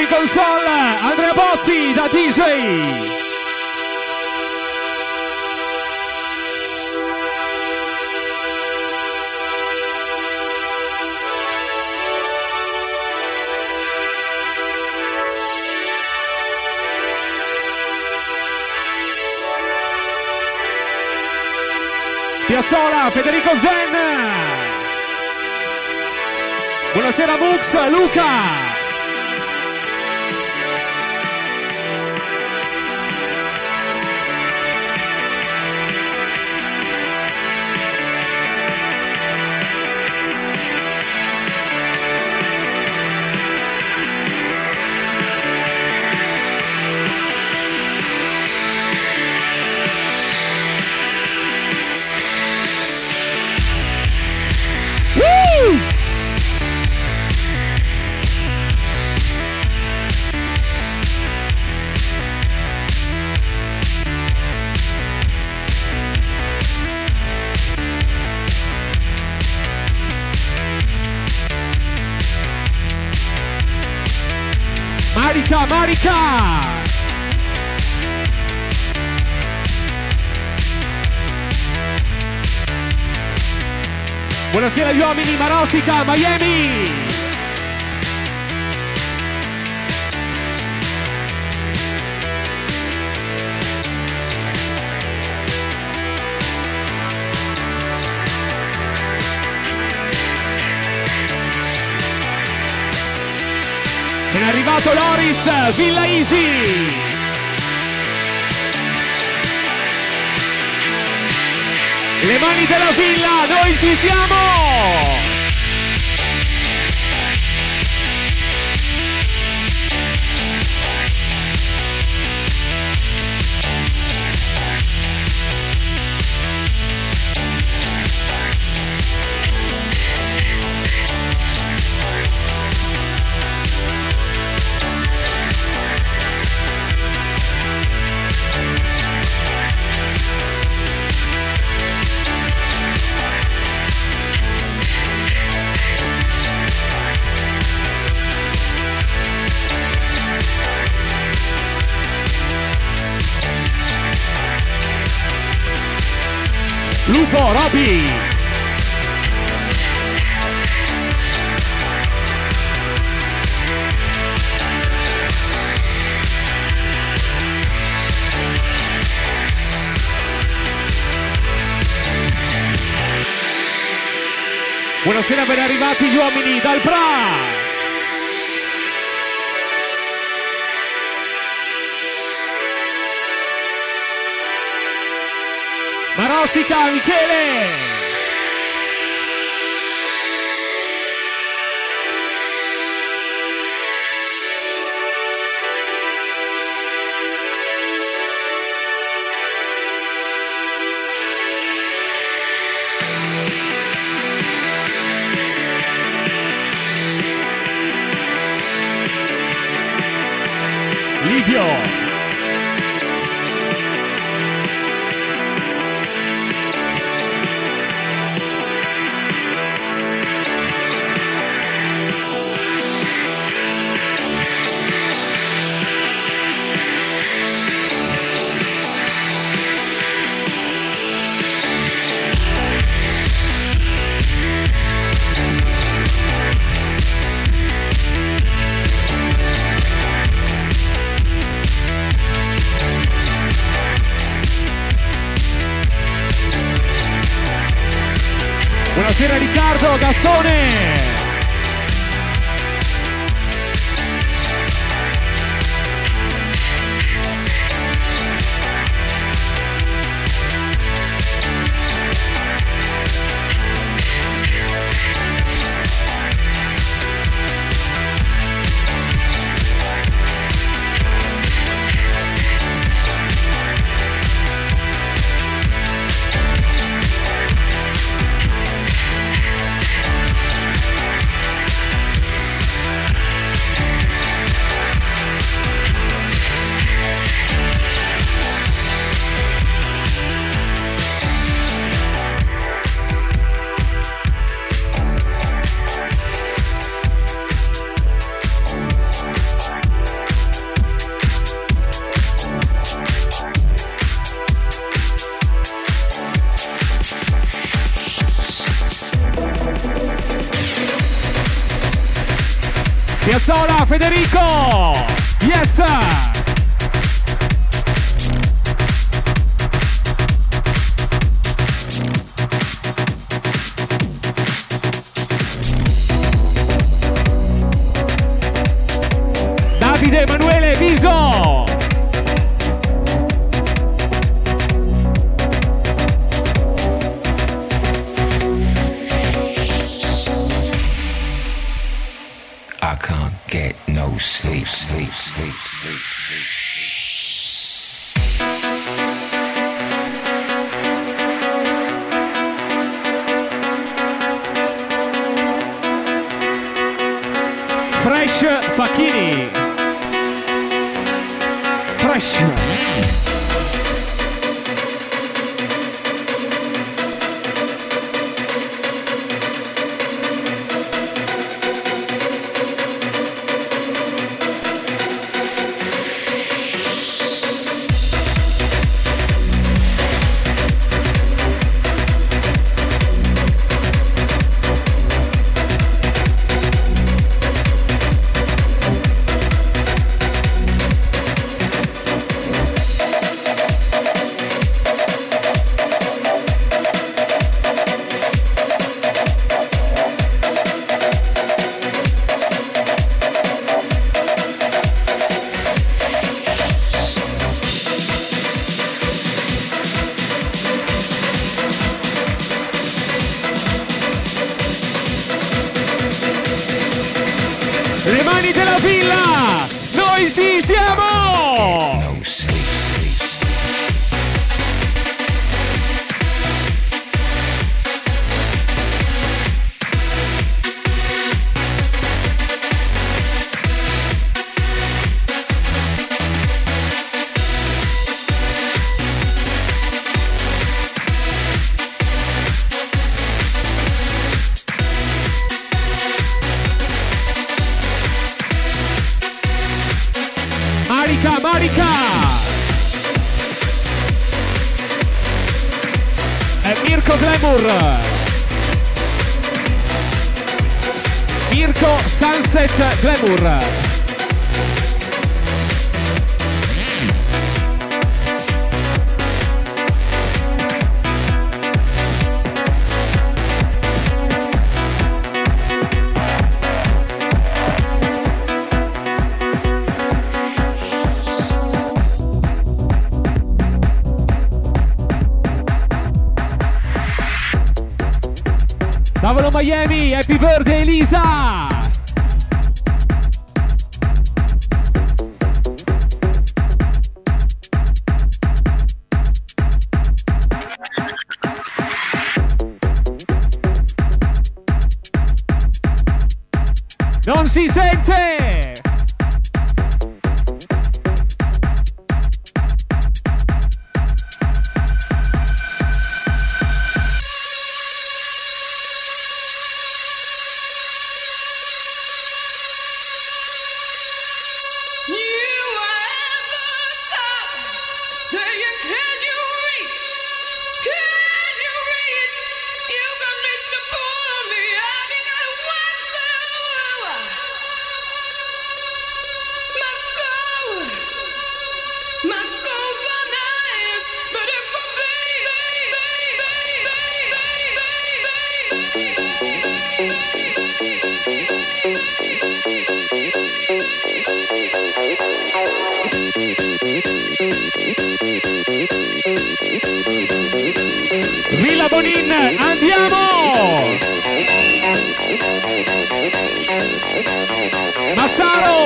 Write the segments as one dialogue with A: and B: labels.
A: In console Andrea Bozzi da DJ. Piazzola, Federico Zen. Buonasera Mux, Luca. Marica! Buonasera gli uomini, Marostica, Miami! Loris, Villa Easy. Le mani della villa, noi ci siamo! Lupo Robby. Buonasera, ben arrivati gli uomini dal Bra! Marostica, Michele!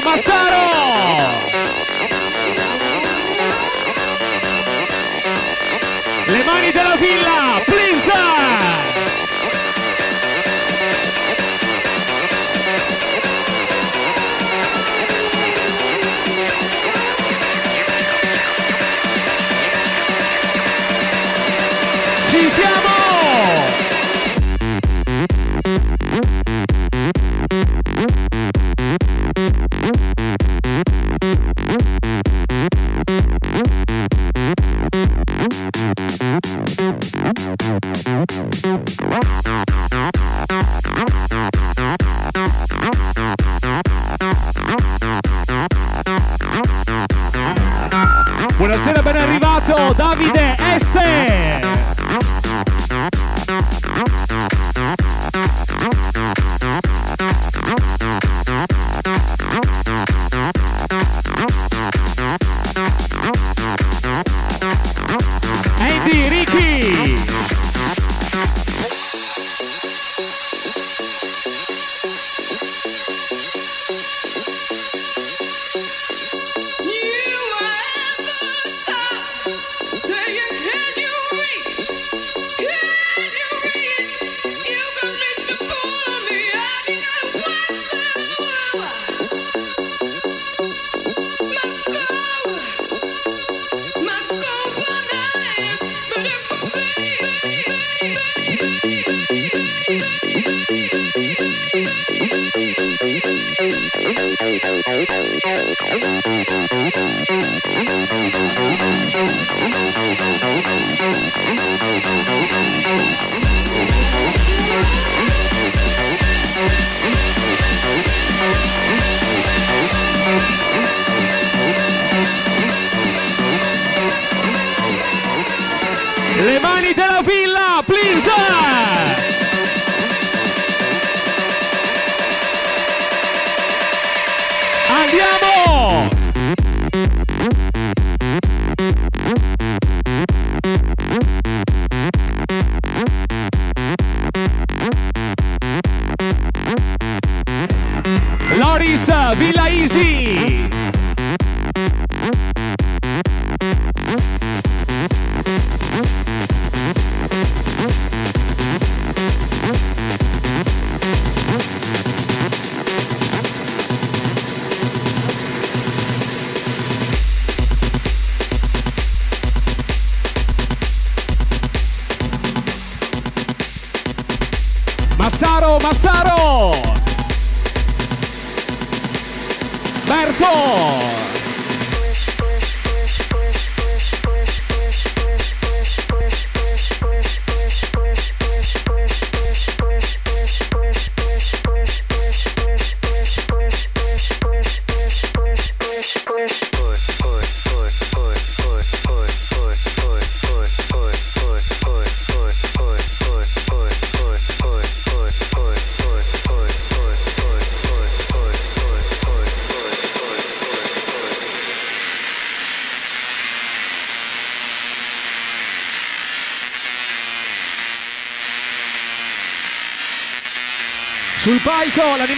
A: Massaro,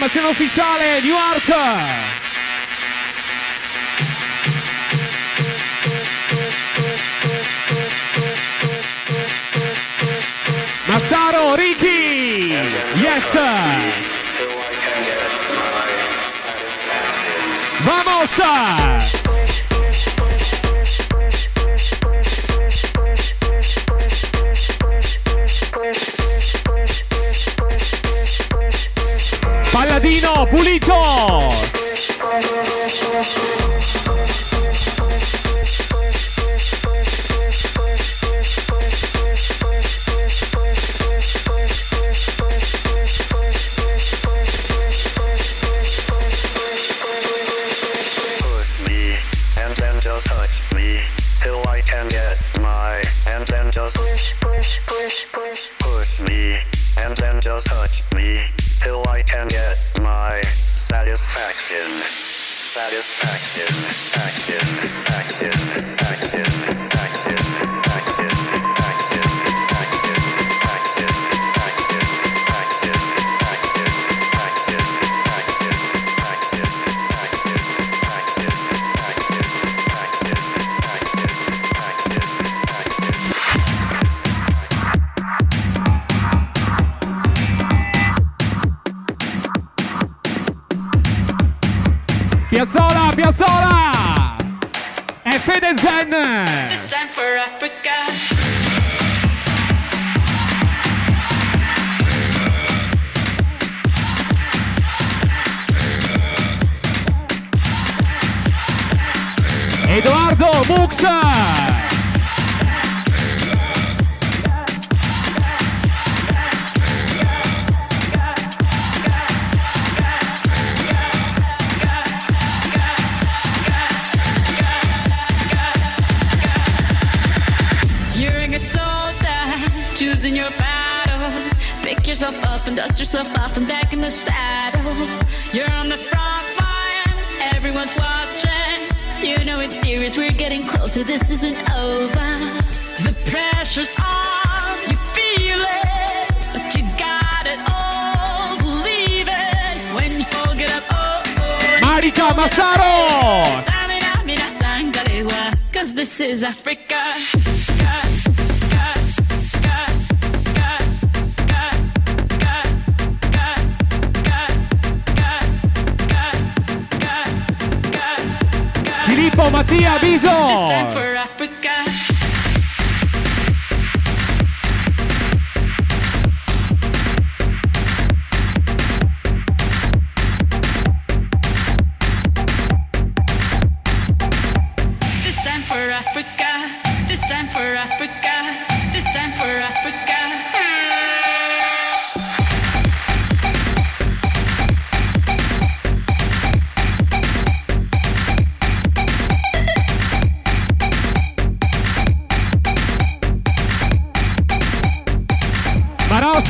B: palco l'animazione ufficiale New Art!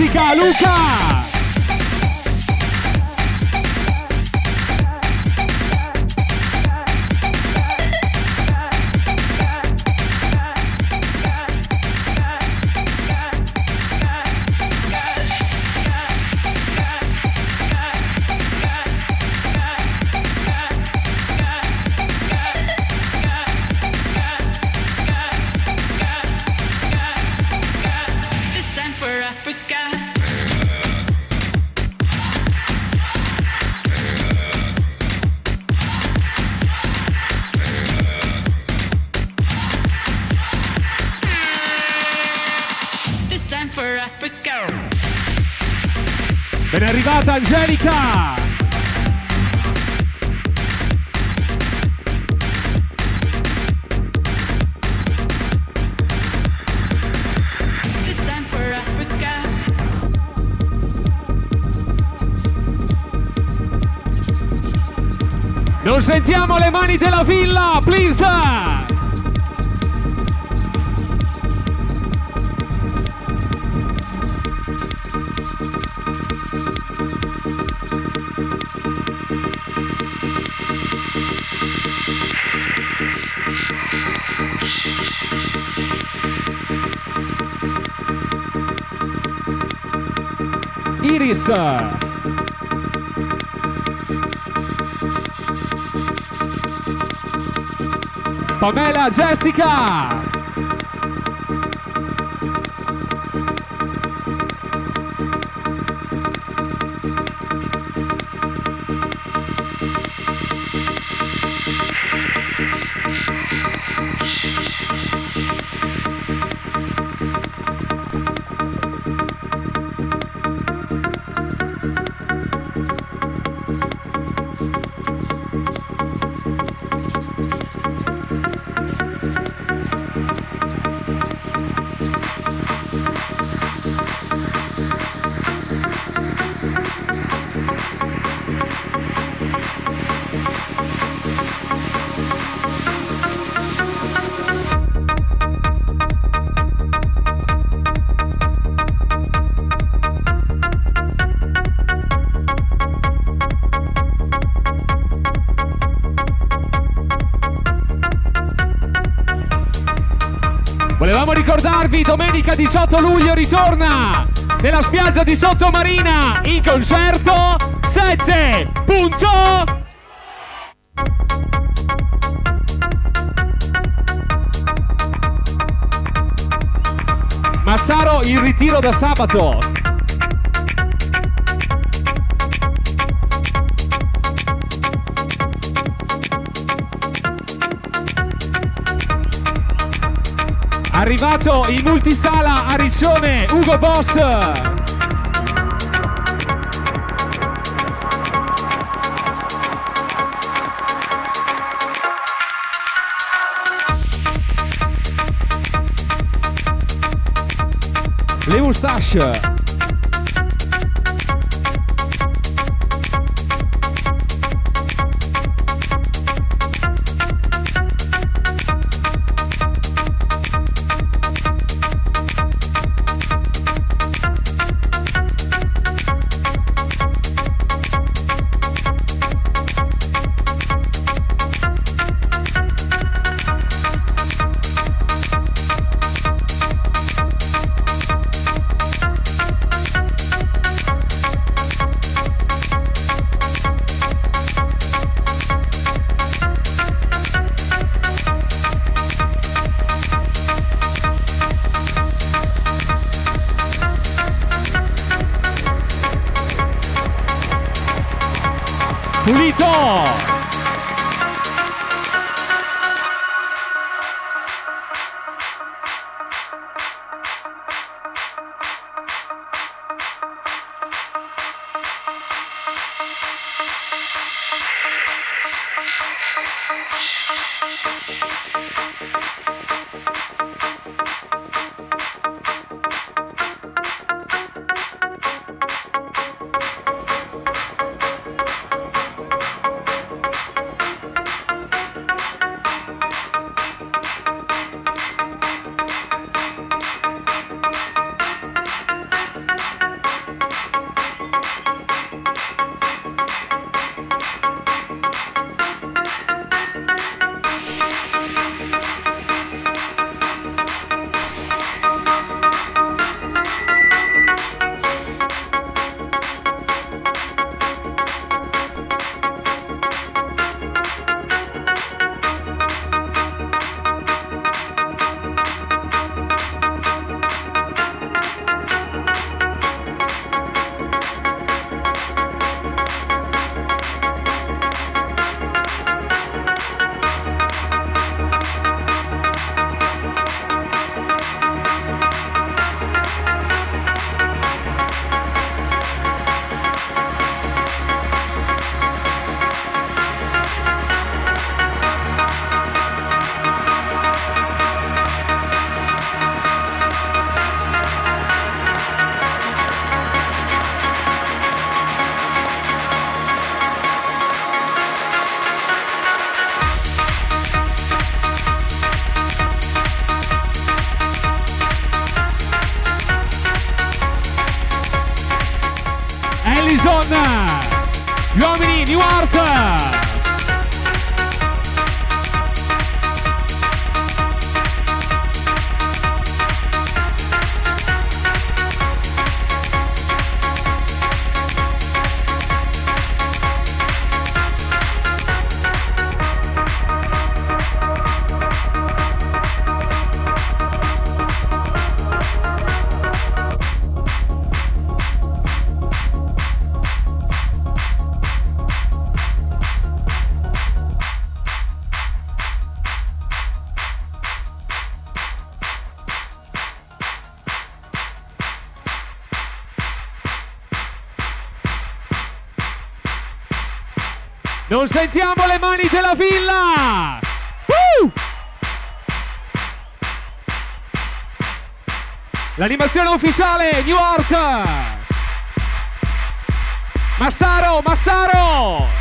A: música, Luca. Angelica! Non sentiamo le mani della villa, please! Mix. Pamela Jessica domenica 18 luglio ritorna nella spiaggia di Sottomarina in concerto 7. Punto. Massaro in ritiro da sabato. Arrivato in multisala a Riccione, Ugo Boss. Le moustaches Thank you. Non sentiamo le mani della villa! Uh! L'animazione ufficiale, New Art! Massaro, Massaro!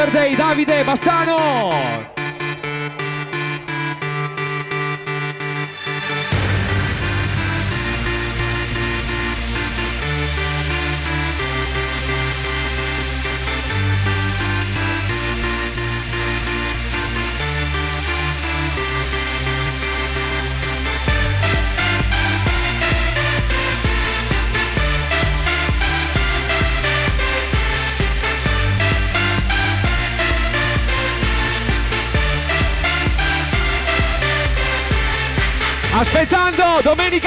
A: Birthday Davide Bassano!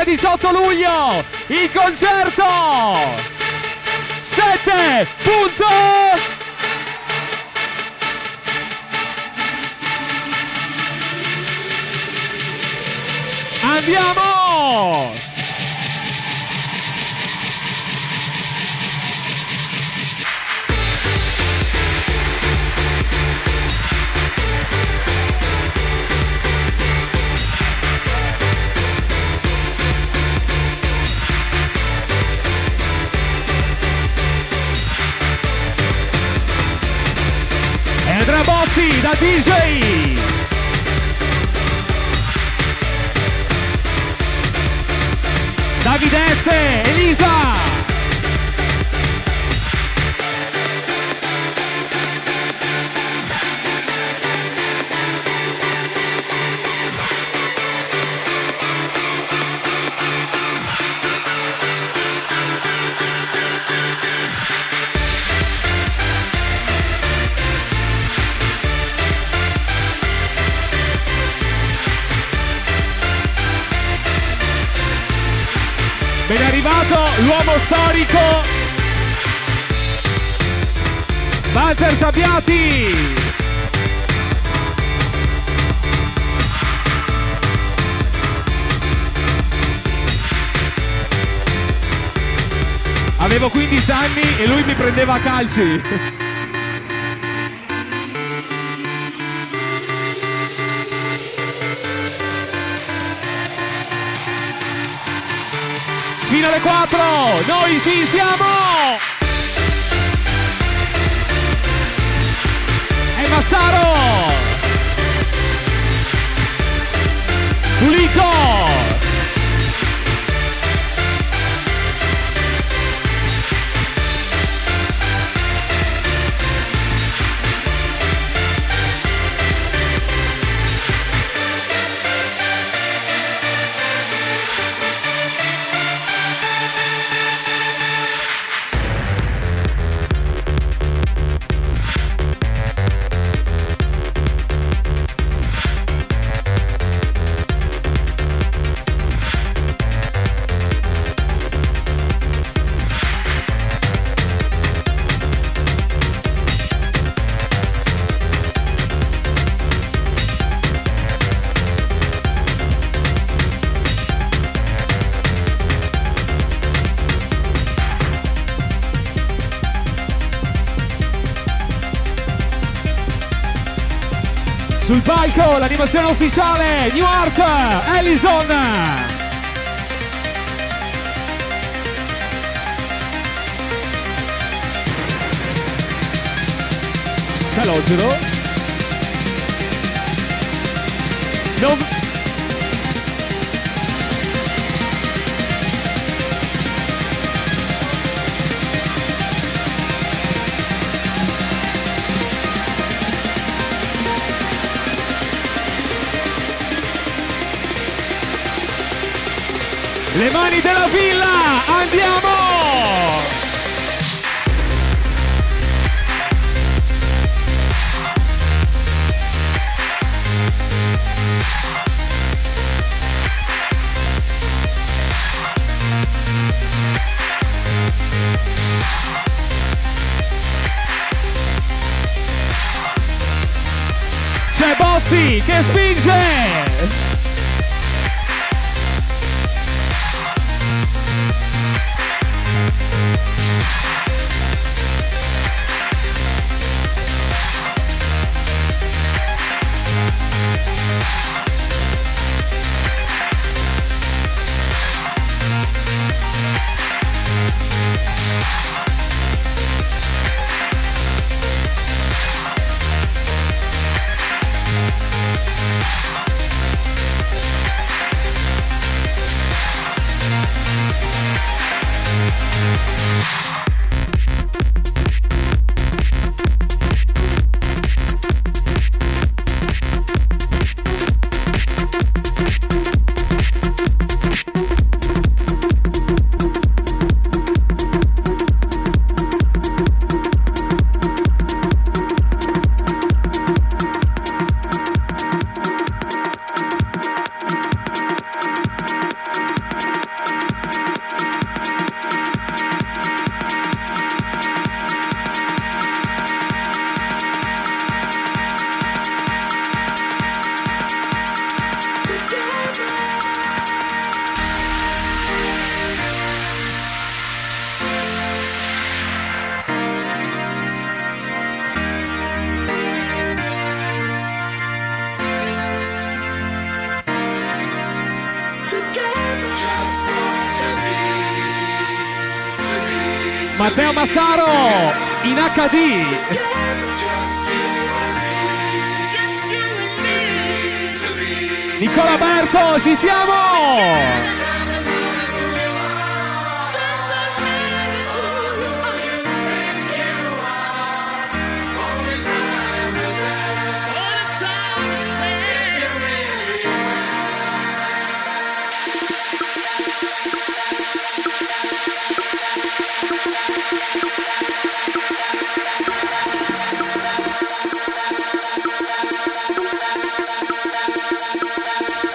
A: Domenica 18 luglio il concerto! 7.0 DJ! Calci. Fino alle 4 Noi ci siamo! È Massaro! Pulito Sul palco l'animazione ufficiale New Art Ellison Calogero Le mani della villa, andiamo! C'è Bozzi che spinge! Matteo Massaro in HD. Nicola Berto, ci siamo!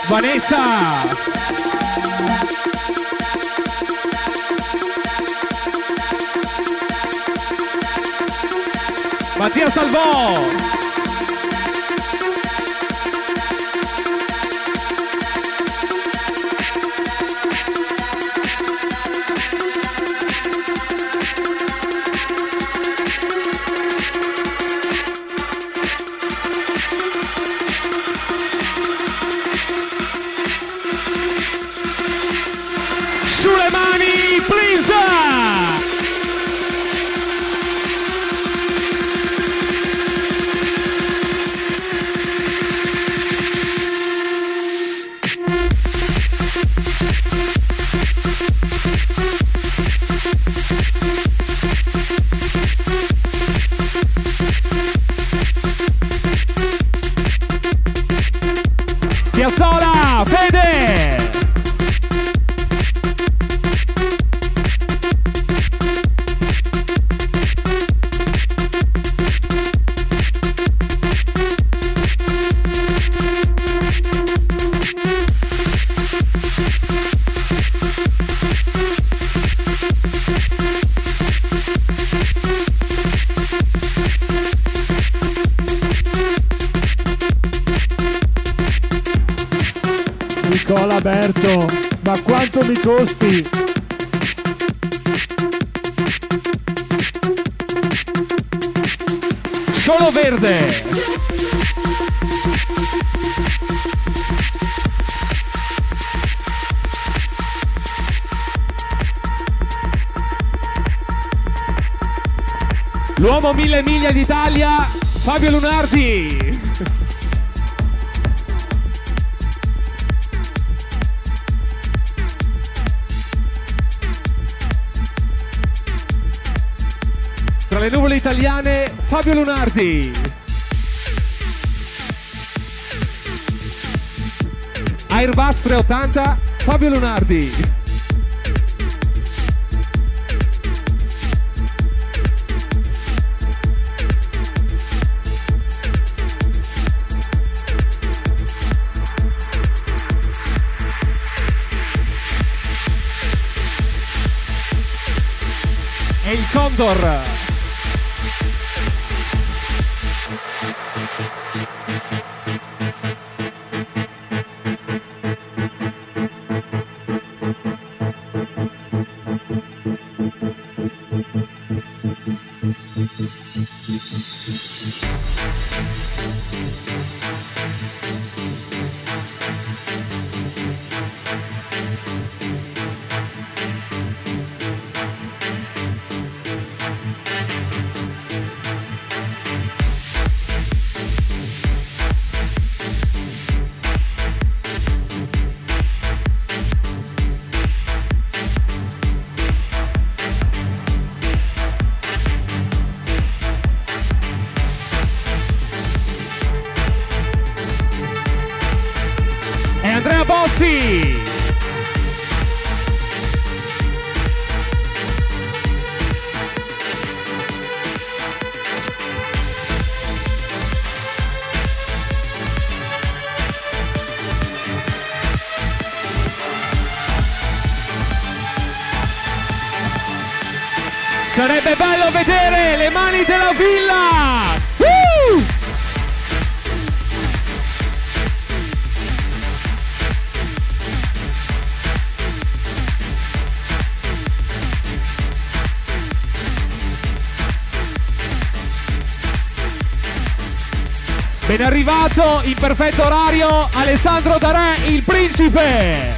A: Vanessa. Matías
C: Salvó. Berto, ma quanto mi costi?
A: Solo verde! L'uomo mille miglia d'Italia, Fabio Lunardi! Italiane, Fabio Lunardi. Airbus 380, Fabio Lunardi. Condor. Sarebbe bello vedere le mani della villa! Woo! Ben arrivato in perfetto orario Alessandro Darè, il principe!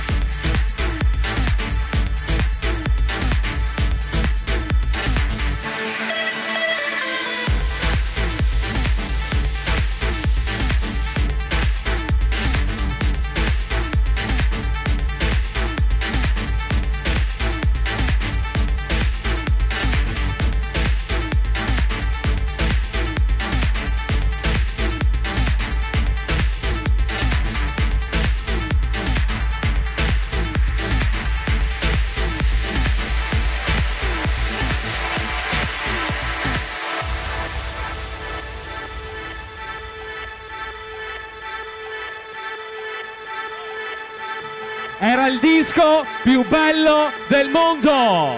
A: Del mondo.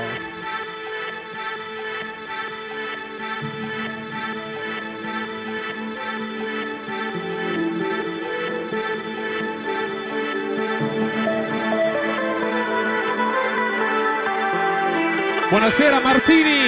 A: Buonasera Martini.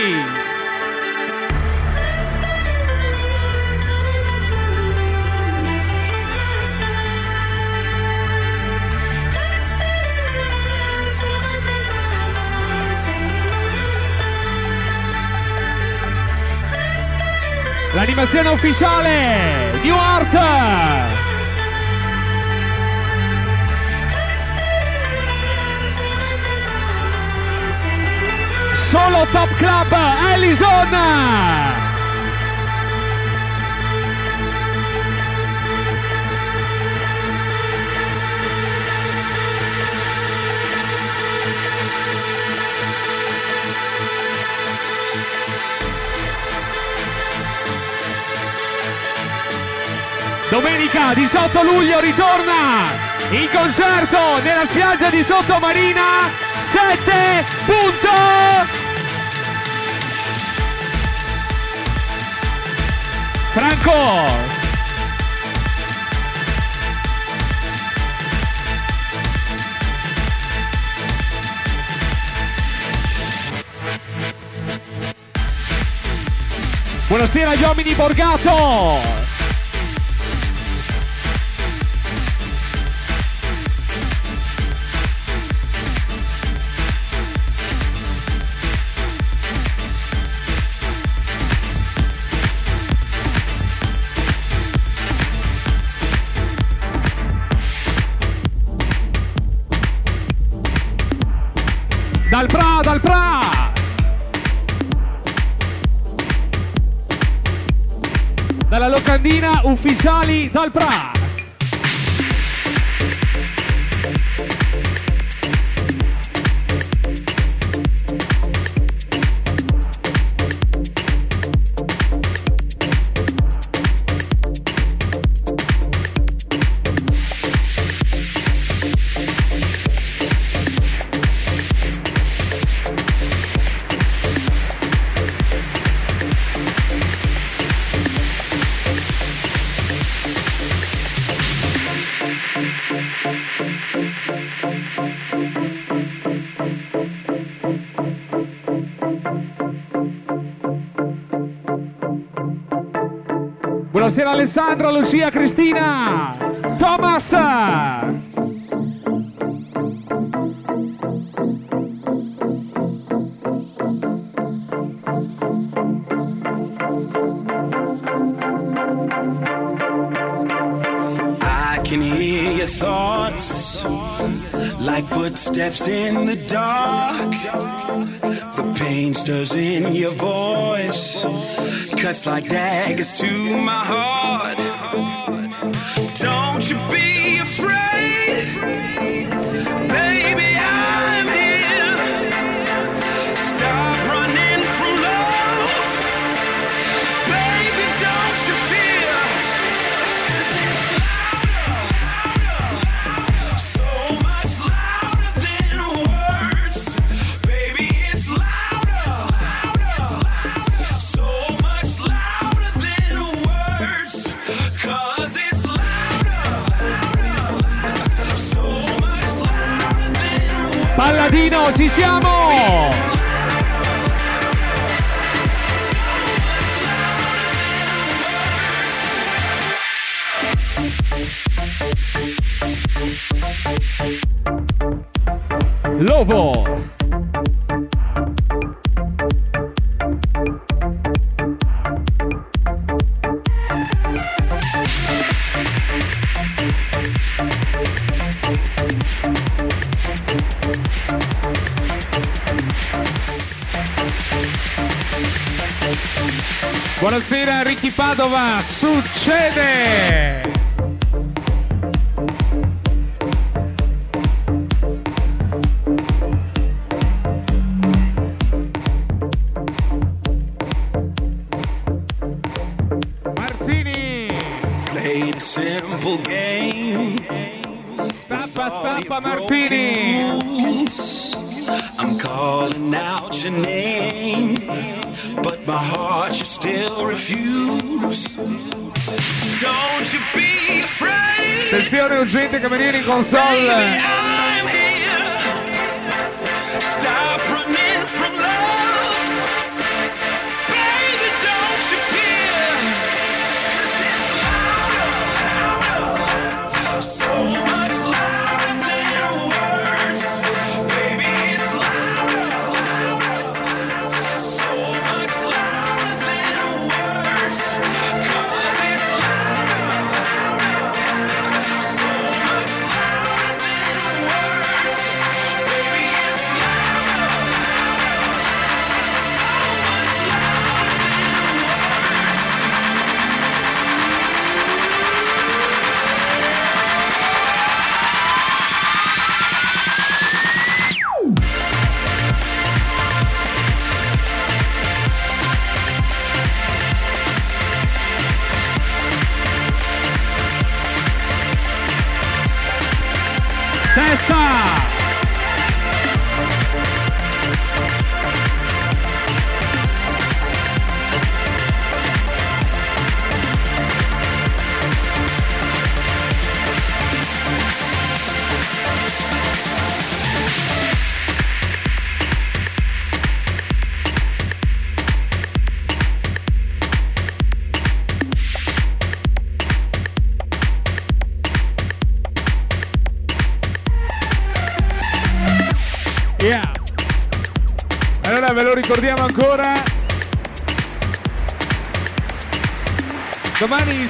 A: L'animazione ufficiale New Art. Solo Top Club Ellison. Domenica 18 luglio ritorna in concerto nella spiaggia di Sottomarina 7 punto. Franco. Buonasera Giomini Borgato dal Lucia, Cristina, Thomas.
D: I can hear your thoughts like footsteps in the dark. The pain stirs in your voice, cuts like daggers to my heart.
A: Palladino, Padova, succede!
D: Camerieri in console.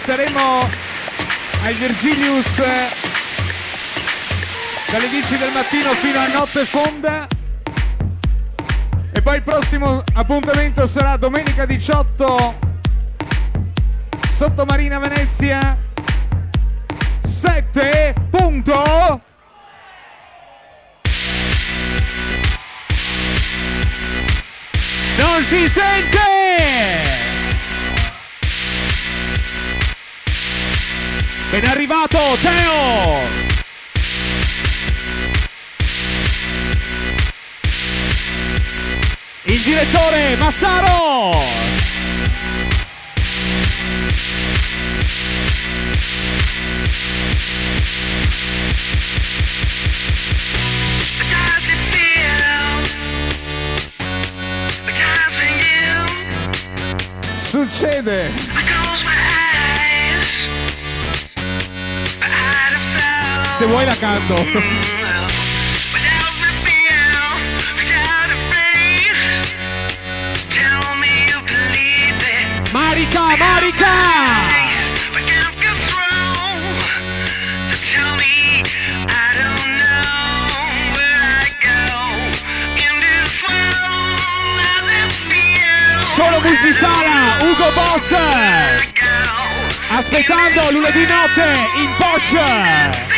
D: Saremo al Virgilius eh, dalle 10 del mattino fino a notte fonda. E poi il prossimo appuntamento sarà domenica 18 sotto Marina Venezia 7 punto Non si sente! Ed è arrivato Teo! Il direttore Massaro! Succede! Se vuoi la canto. Marica, Marica! Solo multisala, Ugo Boss! Aspettando lunedì notte in Porsche!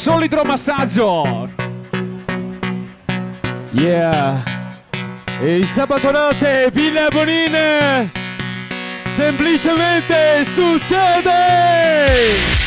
D: Solo idromassaggio! Yeah! E sabato notte Villa Bonin semplicemente succede!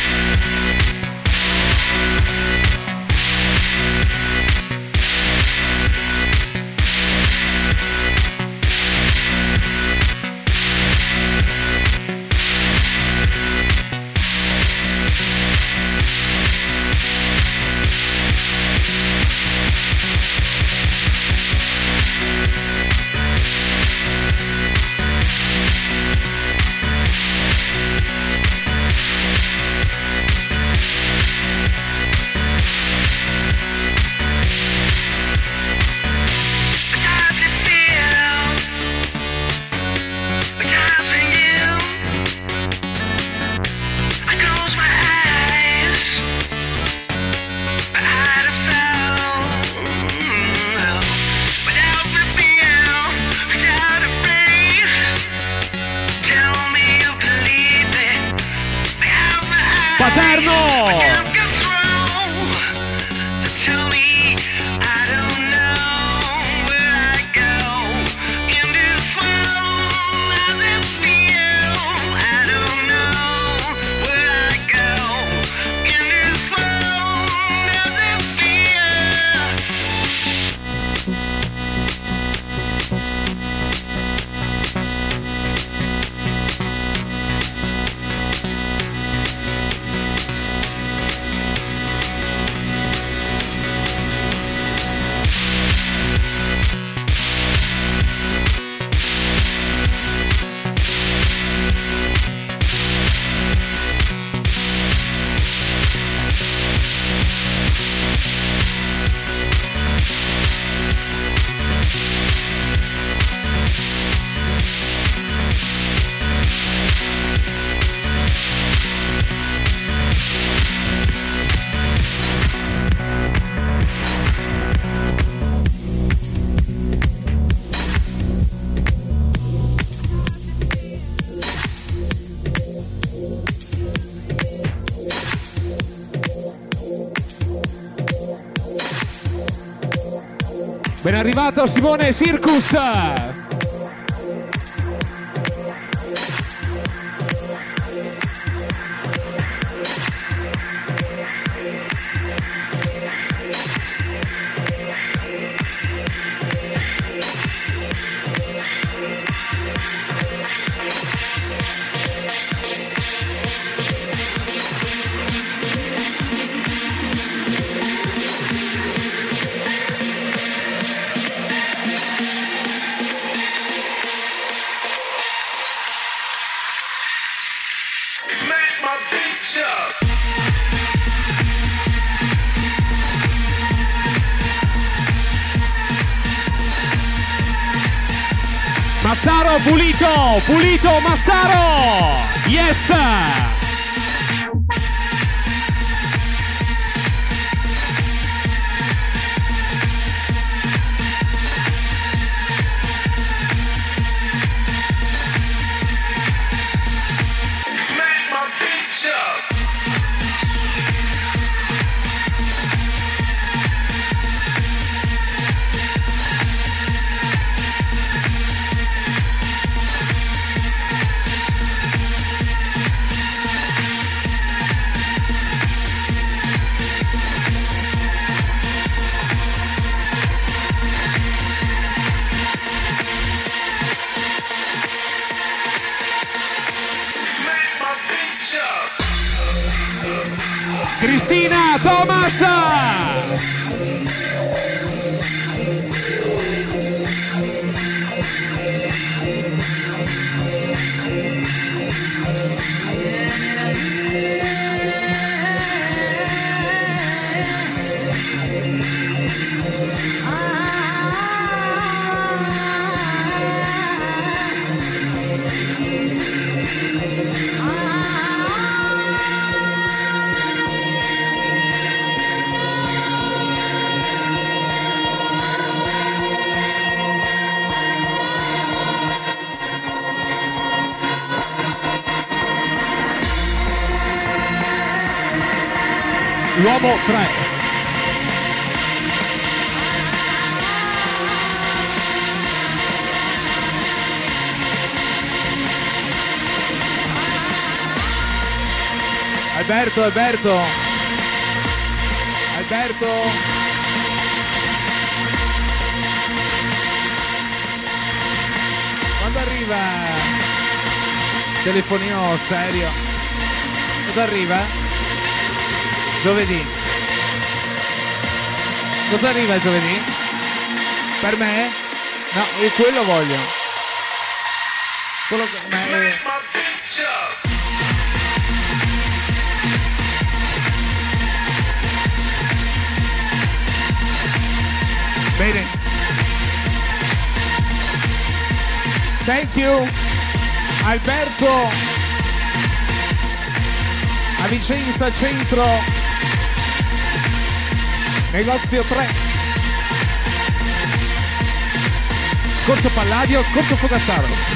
A: Ben arrivato Simone Circus. Pulito, pulito Massaro. Yes.
D: Smack
A: L'uomo 3. Alberto, Alberto. Alberto. Quando arriva? Telefonino serio. Quando arriva? Giovedì. Cosa arriva il giovedì? Per me? No, io quello voglio. Quello che... Bene. Thank you. Alberto. A Vicenza Centro. Negozio 3. Corso Palladio, Corso Fogazzaro.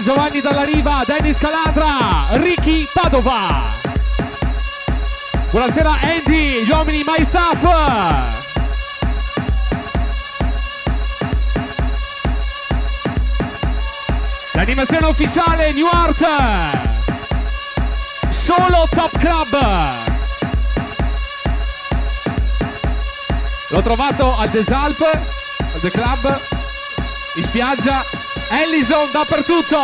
A: Giovanni Dalla Riva, Dennis Calandra, Ricky Padova. Buonasera Andy, gli uomini My Staff. L'animazione ufficiale New Art. Solo Top Club.
E: L'ho trovato a Desalp, al The Club, in spiaggia. Ellison dappertutto.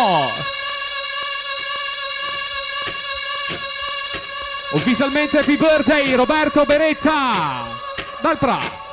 E: Ufficialmente happy birthday Roberto Beretta dal Pra.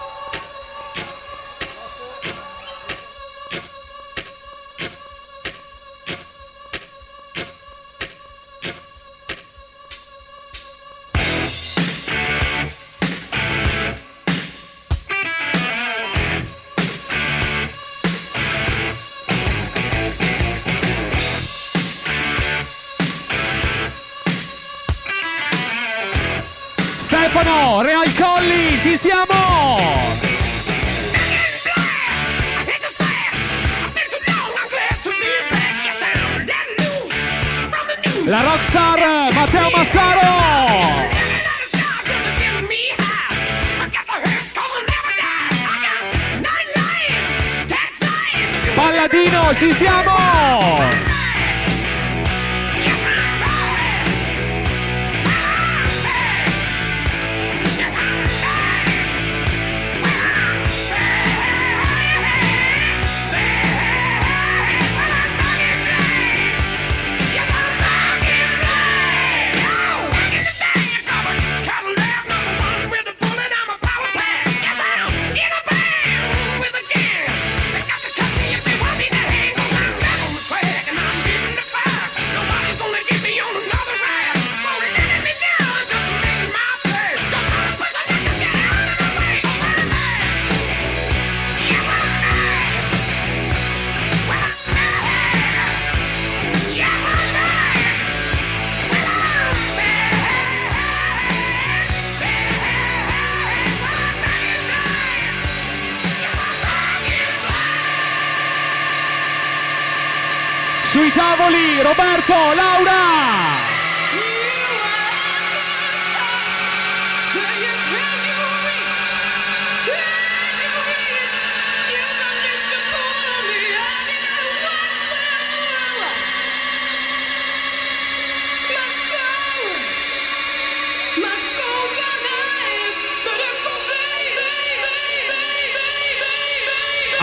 E: Laura!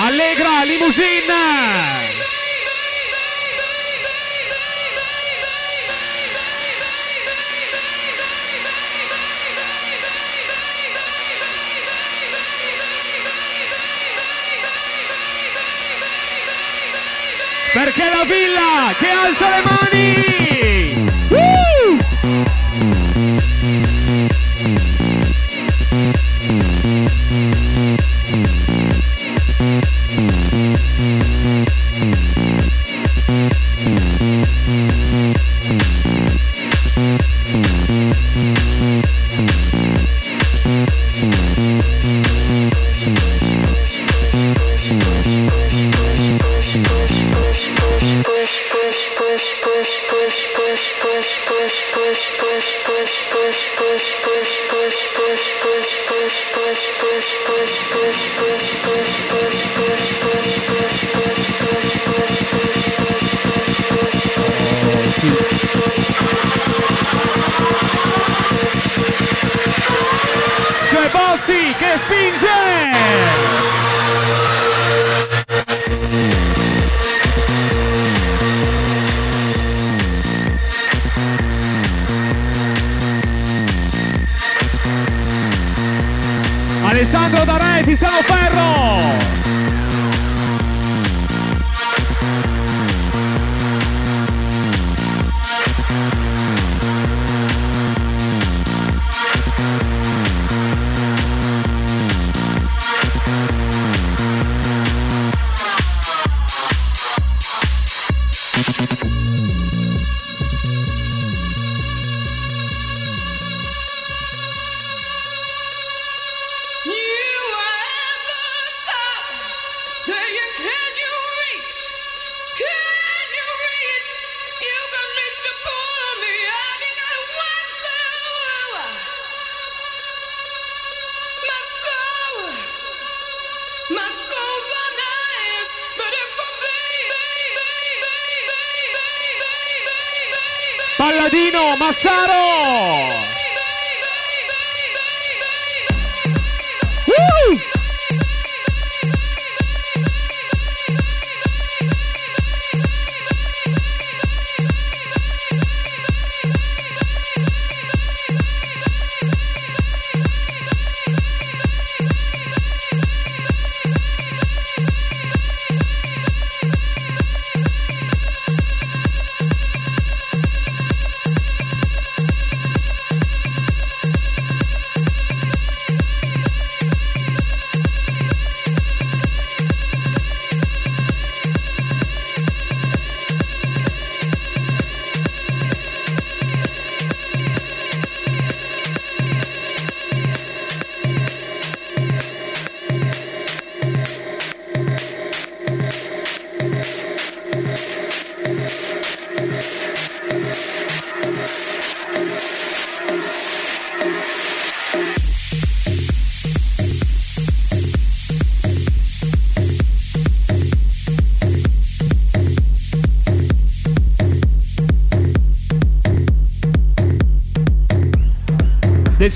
E: Allegra Limousine! Perché la villa che alza le mani! Palladino Massaro!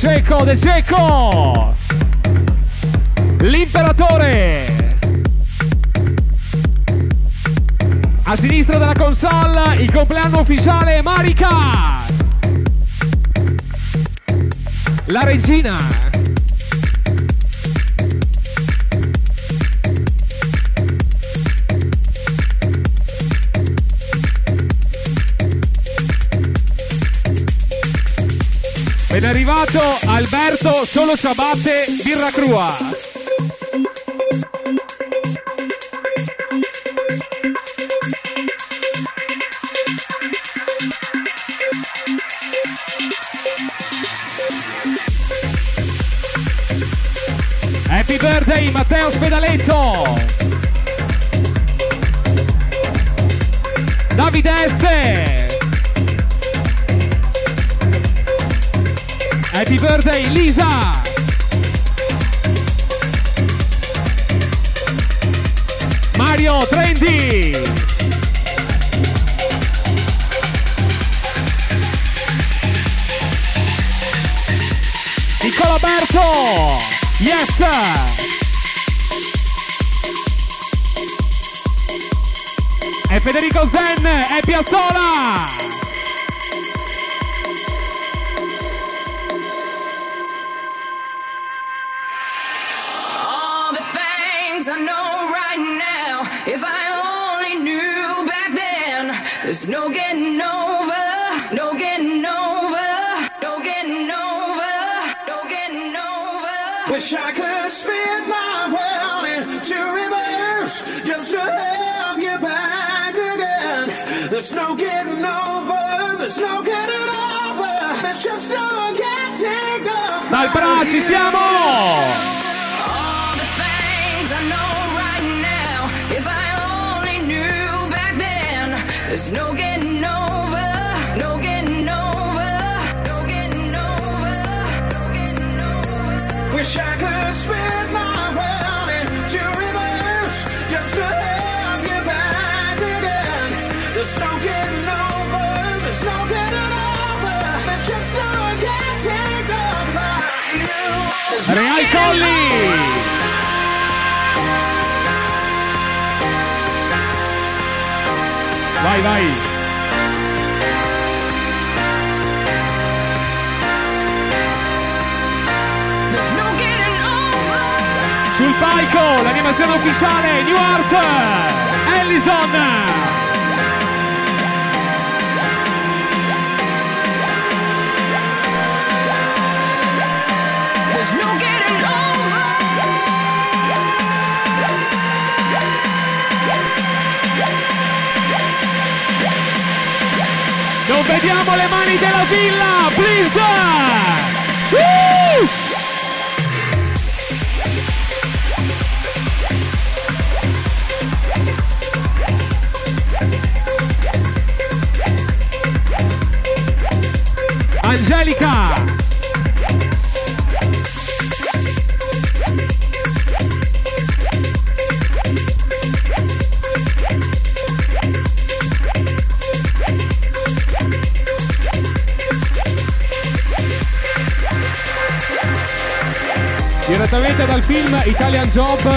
A: Cecco, De Cecco! L'imperatore! A sinistra della console, il compleanno ufficiale Marica! La regina! Arrivato Alberto Solo Ciabatte Birra Crua. Happy birthday Matteo Spedaletto. Davide Este. Happy birthday Lisa! Mario Trendi! Nicola Berto! Yes! E Federico Zen e Piazzola!
E: There's no getting over, no getting over, no getting over, no getting over.
F: Wish I could spin my world into reverse just to have you back again. There's no getting over, there's no getting over, there's just no getting over.
A: Dal Bra ci siamo!
E: There's no getting over, no getting over, no getting over, no getting over.
F: Wish I could spin my world into reverse just to have you back again. There's no getting over, there's no getting over, there's just no getting over you. There's no
A: Real
F: getting
A: Colli! Vai, vai! Sul palco, l'animazione ufficiale, New Art! Ellison! Vediamo le mani della villa! Please! Job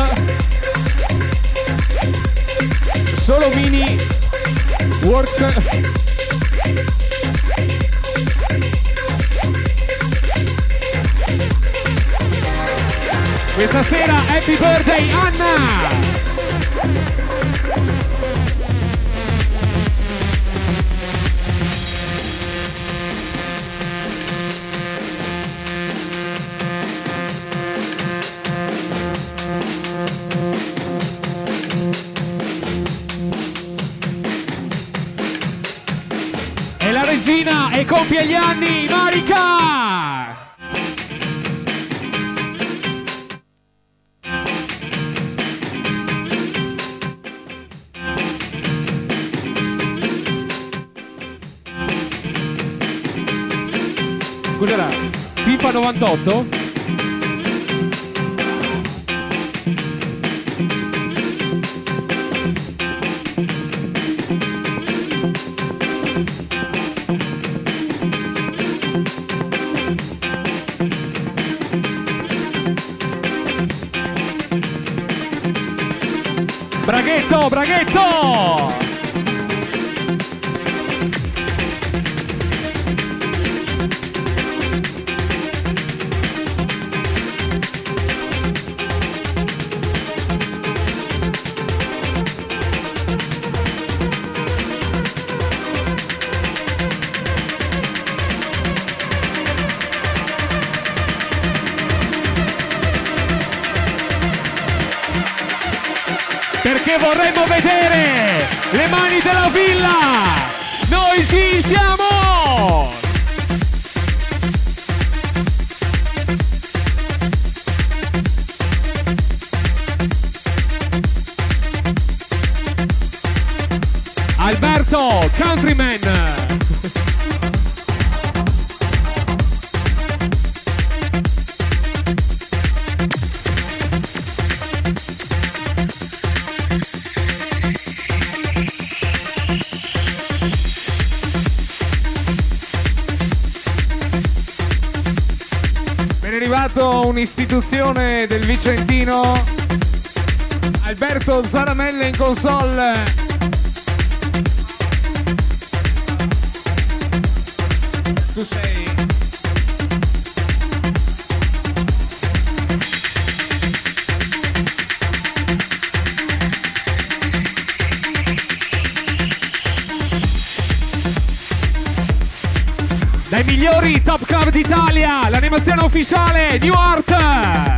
A: 88? Braghetto, Braghetto! Alberto Zaramelle in console. Tu sei. Dai migliori top club d'Italia, l'animazione ufficiale New Art.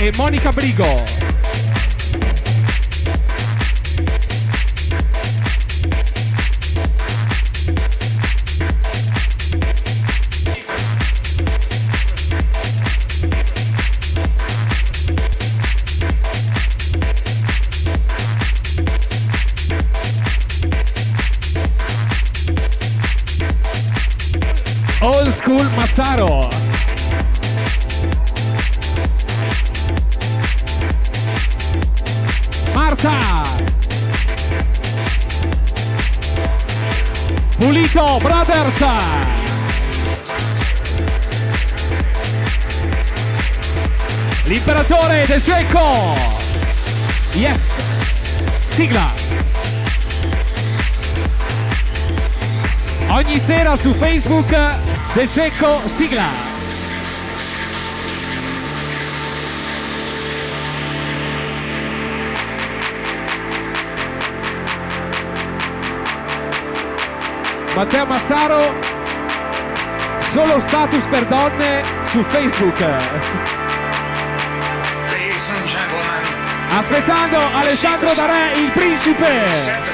A: E Monica Brigo. Facebook del Cecco sigla. Matteo Massaro, solo status per donne su Facebook. Aspettando Alessandro Darè, il principe.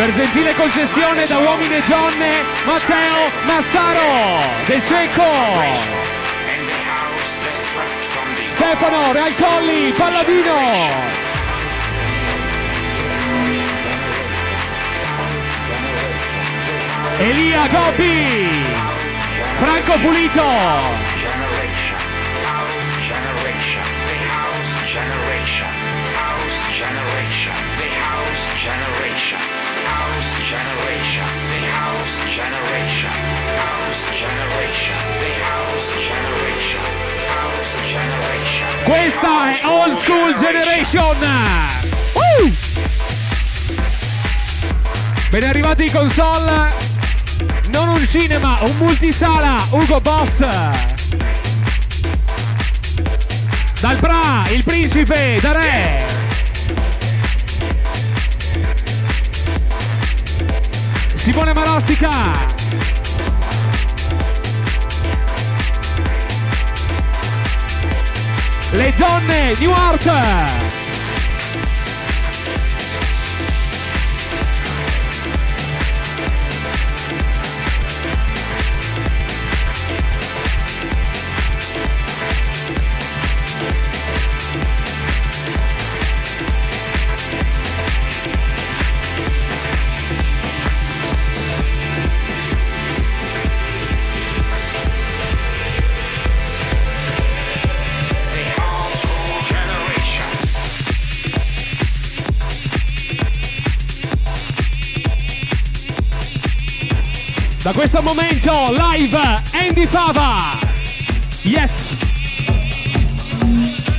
A: Per gentile concessione da uomini e donne, Matteo Massaro, del Cecco. Stefano Realcolli, Palladino. Elia Gobbi. Franco Pulito.
D: Questa è Old School Generation. Woo! Ben arrivati in console. Non un cinema, un multisala. Ugo Boss. Dal Bra, il principe, da re. Simone Marostica. Le donne, New Art. Questo momento live Andy Fava. Yes.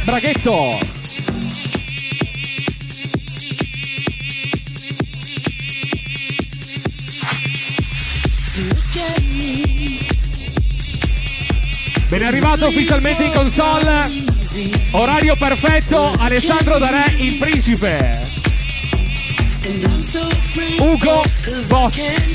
D: Braghetto. Ben arrivato ufficialmente in console. Orario perfetto, Alessandro Darè, il principe. Ugo Boss.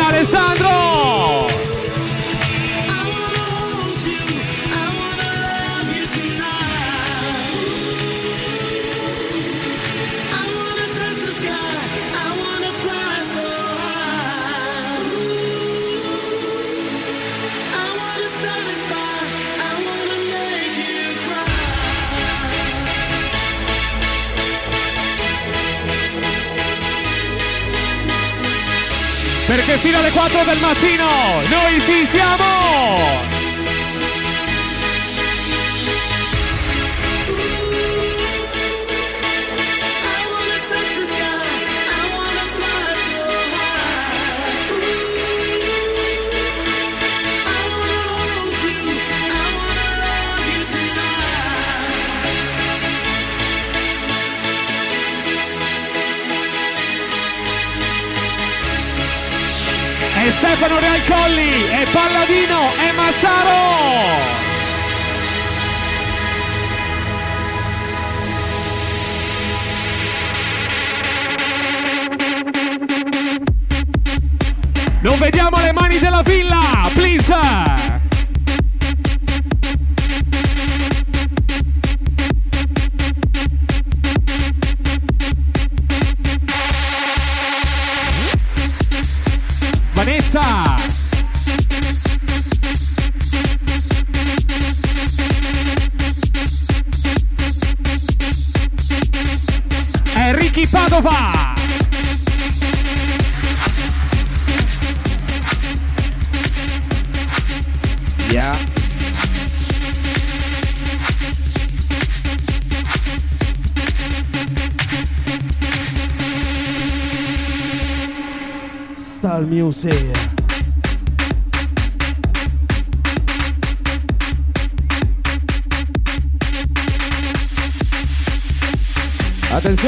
D: Alessandro. Fino alle 4 del mattino noi ci siamo! Stefano Realcolli, e Palladino, e Massaro! Non vediamo le mani della villa, please!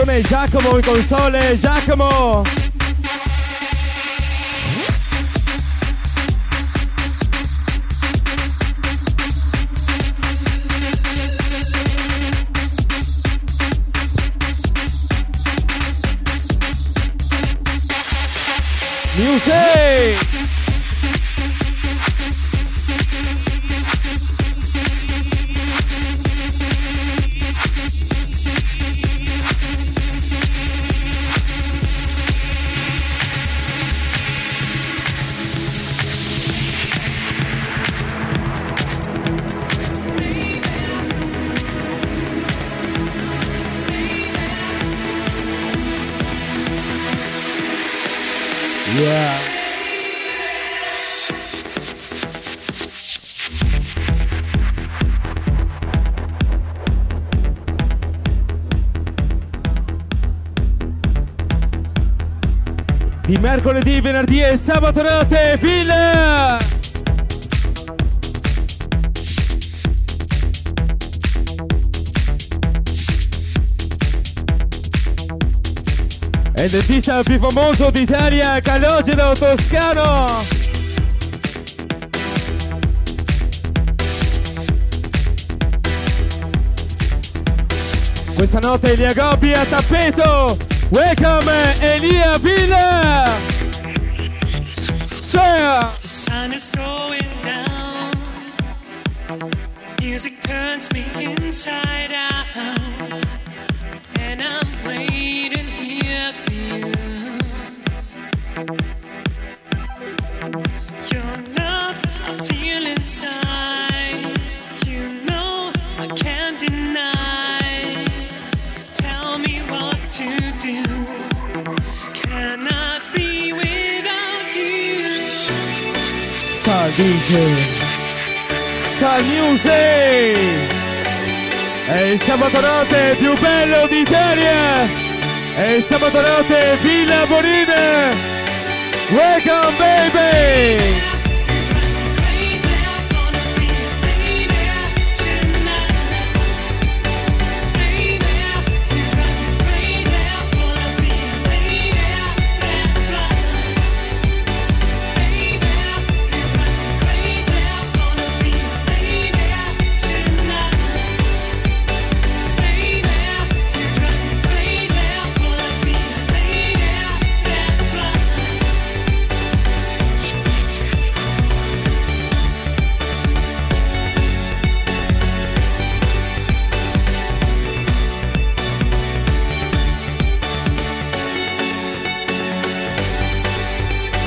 C: Attenzione Giacomo in console, Giacomo! Di mercoledì, venerdì e sabato notte, fila! E il dentista più famoso d'Italia, Calogero Toscano! Questa notte Elia Gobbi a tappeto! Welcome Elia Villa!
G: The sun is going down. Music turns me inside out.
C: DJ Star Music È il sabato notte più bello d'Italia È il sabato notte Villa Bonina Welcome baby